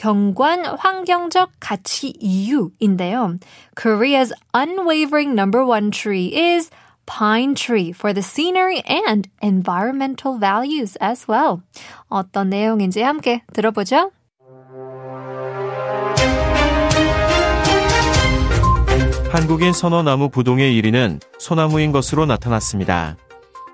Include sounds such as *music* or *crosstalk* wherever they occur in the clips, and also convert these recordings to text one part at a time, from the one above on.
경관 환경적 가치 이유인데요. Korea's unwavering number one tree is pine tree for the scenery and environmental values as well. 어떤 내용인지 함께 들어보죠. 한국인 선어나무 부동의 1위는 소나무인 것으로 나타났습니다.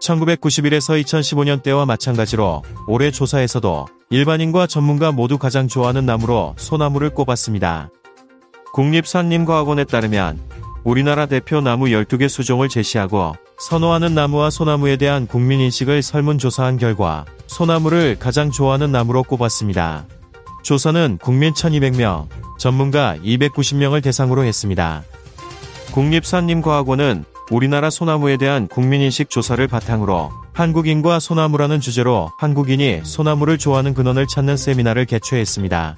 1991에서 2015년 때와 마찬가지로 올해 조사에서도 일반인과 전문가 모두 가장 좋아하는 나무로 소나무를 꼽았습니다. 국립산림과학원에 따르면 우리나라 대표 나무 12개 수종을 제시하고 선호하는 나무와 소나무에 대한 국민 인식을 설문조사한 결과 소나무를 가장 좋아하는 나무로 꼽았습니다. 조사는 국민 1200명, 전문가 290명을 대상으로 했습니다. 국립산림과학원은 우리나라 소나무에 대한 국민인식 조사를 바탕으로 한국인과 소나무라는 주제로 한국인이 소나무를 좋아하는 근원을 찾는 세미나를 개최했습니다.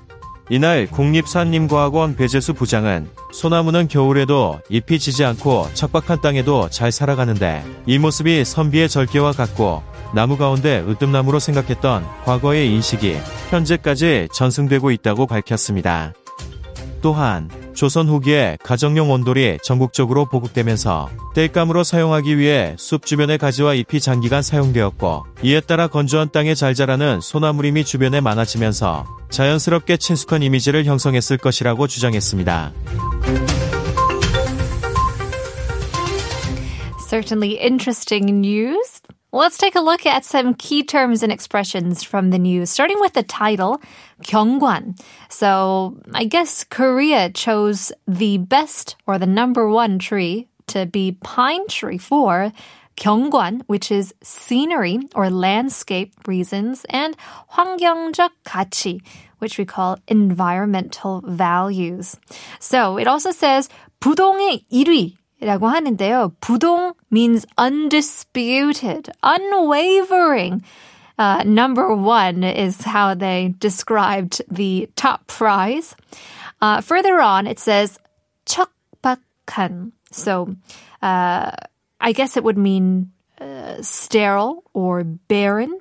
이날 국립산림과학원 배재수 부장은 소나무는 겨울에도 잎이 지지 않고 척박한 땅에도 잘 살아가는데 이 모습이 선비의 절개와 같고 나무 가운데 으뜸나무로 생각했던 과거의 인식이 현재까지 전승되고 있다고 밝혔습니다. 또한 조선 후기에 가정용 온돌이 전국적으로 보급되면서 땔감으로 사용하기 위해 숲 주변의 가지와 잎이 장기간 사용되었고 이에 따라 건조한 땅에 잘 자라는 소나무림이 주변에 많아지면서 자연스럽게 친숙한 이미지를 형성했을 것이라고 주장했습니다. Certainly interesting news. Let's take a look at some key terms and expressions from the news, starting with the title, 경관. So I guess Korea chose the best or the number one tree to be pine tree for 경관, which is scenery or landscape reasons, and 환경적 가치, which we call environmental values. So it also says 부동의 1위 라고 하는데요. 부동 means undisputed, unwavering. Uh, number one is how they described the top prize. Uh, further on, it says 척박한. So, uh, I guess it would mean uh, sterile or barren.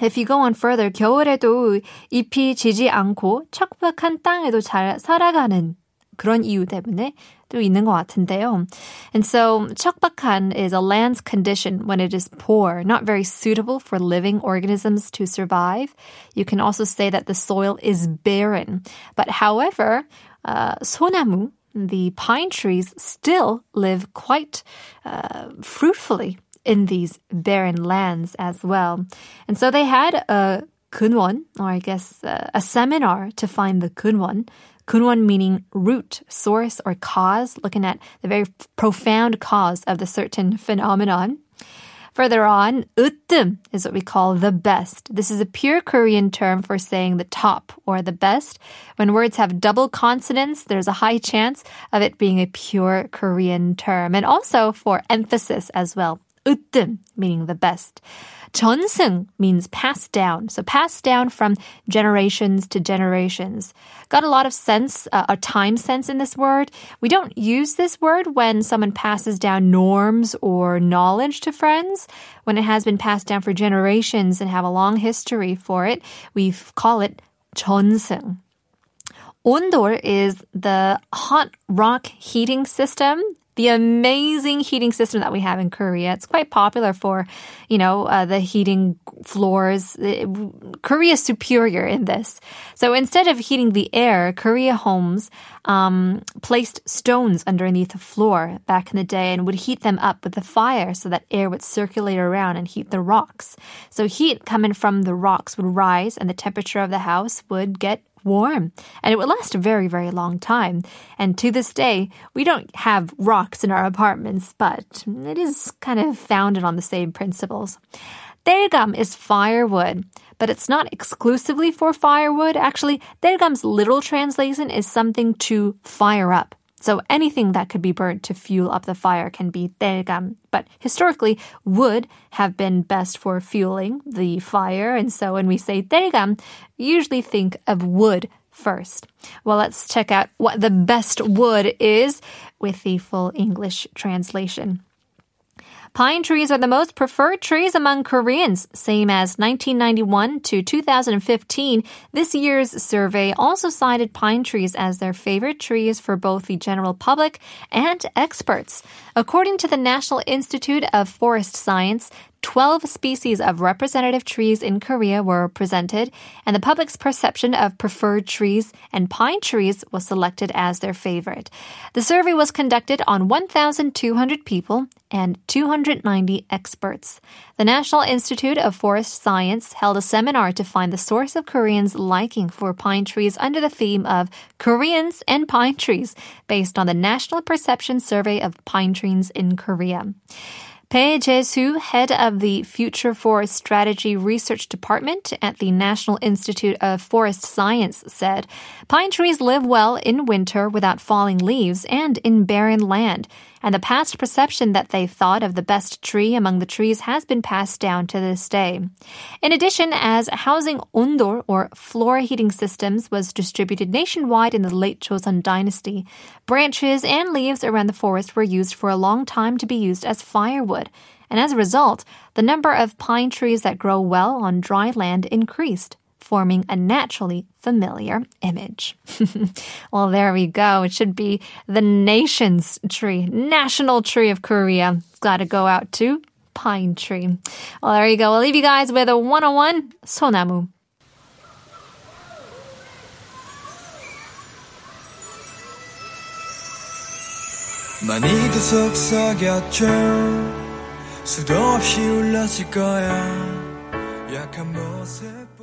If you go on further, 겨울에도 잎이 지지 않고 척박한 땅에도 잘 살아가는 그런 이유 때문에 또 있는 것 같은데요. And so 척박한 is a land's condition when it is poor, not very suitable for living organisms to survive. You can also say that the soil is barren. But however, uh, 소나무, the pine trees still live quite uh, fruitfully in these barren lands as well. And so they had a 근원, or I guess uh, a seminar to find the 근 Kunwon meaning root, source, or cause, looking at the very profound cause of the certain phenomenon. Further on, 으뜸 is what we call the best. This is a pure Korean term for saying the top or the best. When words have double consonants, there's a high chance of it being a pure Korean term and also for emphasis as well. 으뜸, meaning the best. 전승 means passed down. So passed down from generations to generations. Got a lot of sense, uh, a time sense in this word. We don't use this word when someone passes down norms or knowledge to friends. When it has been passed down for generations and have a long history for it, we call it 전승. Ondol is the hot rock heating system the amazing heating system that we have in Korea. It's quite popular for, you know, uh, the heating floors. Korea is superior in this. So instead of heating the air, Korea homes um, placed stones underneath the floor back in the day and would heat them up with the fire so that air would circulate around and heat the rocks. So heat coming from the rocks would rise and the temperature of the house would get warm, and it would last a very, very long time. And to this day, we don't have rocks in our apartments, but it is kind of founded on the same principles. Daegam is firewood, but it's not exclusively for firewood. Actually, daegam's literal translation is something to fire up. So anything that could be burnt to fuel up the fire can be daegam. But historically, wood have been best for fueling the fire. And so when we say daegam, usually think of wood first. Well, let's check out what the best wood is with the full English translation. Pine trees are the most preferred trees among Koreans, same as 1991 to 2015. This year's survey also cited pine trees as their favorite trees for both the general public and experts. According to the National Institute of Forest Science, 12 species of representative trees in Korea were presented, and the public's perception of preferred trees and pine trees was selected as their favorite. The survey was conducted on 1,200 people and 290 experts. The National Institute of Forest Science held a seminar to find the source of Koreans' liking for pine trees under the theme of Koreans and Pine Trees, based on the National Perception Survey of Pine Trees in Korea. Bae Jae-soo, head of the Future Forest Strategy Research Department at the National Institute of Forest Science, said, Pine trees live well in winter without falling leaves and in barren land and the past perception that they thought of the best tree among the trees has been passed down to this day. In addition, as housing ondol or floor heating systems was distributed nationwide in the late Joseon dynasty, branches and leaves around the forest were used for a long time to be used as firewood. And as a result, the number of pine trees that grow well on dry land increased forming a naturally familiar image. *laughs* well, there we go. It should be the nation's tree, national tree of Korea. It's got to go out to pine tree. Well, there you go. I'll leave you guys with a 101 소나무. 많이도 속삭였죠 수도 없이 울렸을 거야 약한 모습